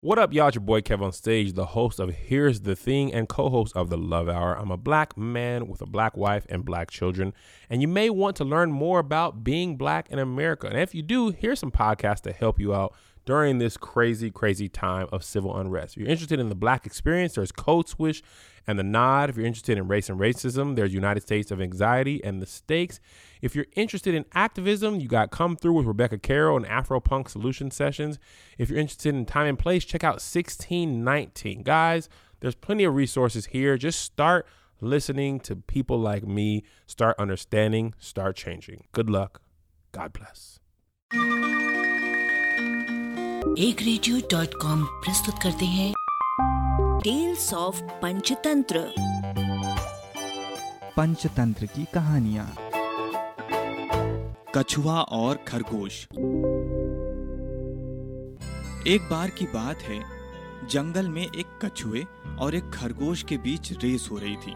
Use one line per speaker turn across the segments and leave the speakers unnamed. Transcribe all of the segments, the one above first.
What up, y'all? It's your boy Kev on stage, the host of Here's the Thing and co host of The Love Hour. I'm a black man with a black wife and black children, and you may want to learn more about being black in America. And if you do, here's some podcasts to help you out during this crazy, crazy time of civil unrest. If you're interested in the black experience, there's Code Switch and The Nod. If you're interested in race and racism, there's United States of Anxiety and The Stakes. If you're interested in activism, you got Come Through with Rebecca Carroll and Afro Punk Solution Sessions. If you're interested in time and place, check out 1619. Guys, there's plenty of resources here. Just start listening to people like me, start understanding, start changing. Good luck. God bless.
एक radio dot com प्रस्तुत करते हैं। Tales of Panchatantra
Panchatantra की कहानियाँ।
कछुआ और खरगोश। एक बार की बात है जंगल में एक कछुए और एक खरगोश के बीच रेस हो रही थी।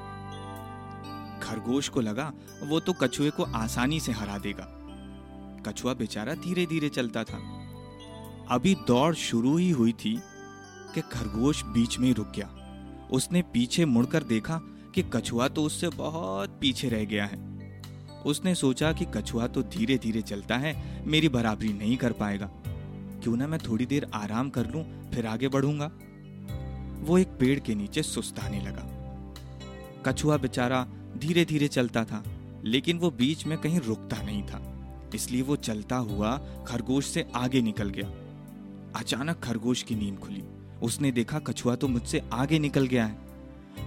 खरगोश को लगा वो तो कछुए को आसानी से हरा देगा। कछुआ बेचारा धीरे धीरे चलता था। अभी दौड़ शुरू ही हुई थी कि खरगोश बीच में रुक गया। उसने पीछे मुड़कर देखा कि कछुआ तो उससे बहुत पीछे रह गया है। उसने सोचा कि कछुआ तो धीरे धीरे चलता है, मेरी बराबरी नहीं कर पाएगा। क्यों ना मैं थोड़ी देर आराम कर लूँ, फिर आगे बढ़ूँगा। वो एक पेड़ के नीचे सुस्ताने लगा। कछुआ बेचारा धीरे धीरे चलता था, लेकिन वो बीच में कहीं रुकता नहीं था। इसलिए वो चलता हुआ खरगोश से आगे निकल गया। अचानक खरगोश की नींद खुली। उसने देखा कछुआ तो मुझसे आगे निकल गया है।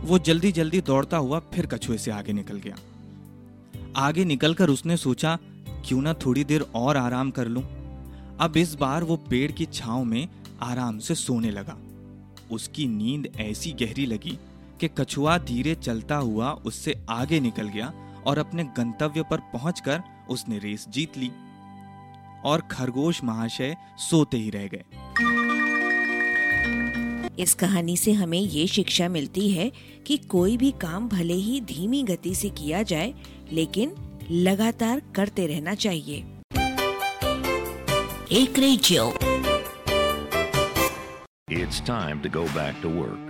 वो जल्दी जल्दी दौड़ता हुआ फिर कछुए से आगे निकल गया। आगे निकलकर उसने सोचा, क्यों ना थोड़ी देर और आराम कर लूँ? अब इस बार वो पेड़ की छाव में आराम से सोने लगा। उसकी नींद ऐसी गहरी लगी कि कछुआ धीरे चलता हुआ उससे आगे निकल गया और अपने गंतव्य पर पहुंचकर उसने रेस जीत ली। और खरगोश महाशय सोते ही रह गए।
इस कहानी से हमें ये शिक्षा मिलती है कि कोई भी काम भले ही धीमी गति से किया जाए लेकिन लगातार करते रहना चाहिए। एक radio
It's time to go back to work.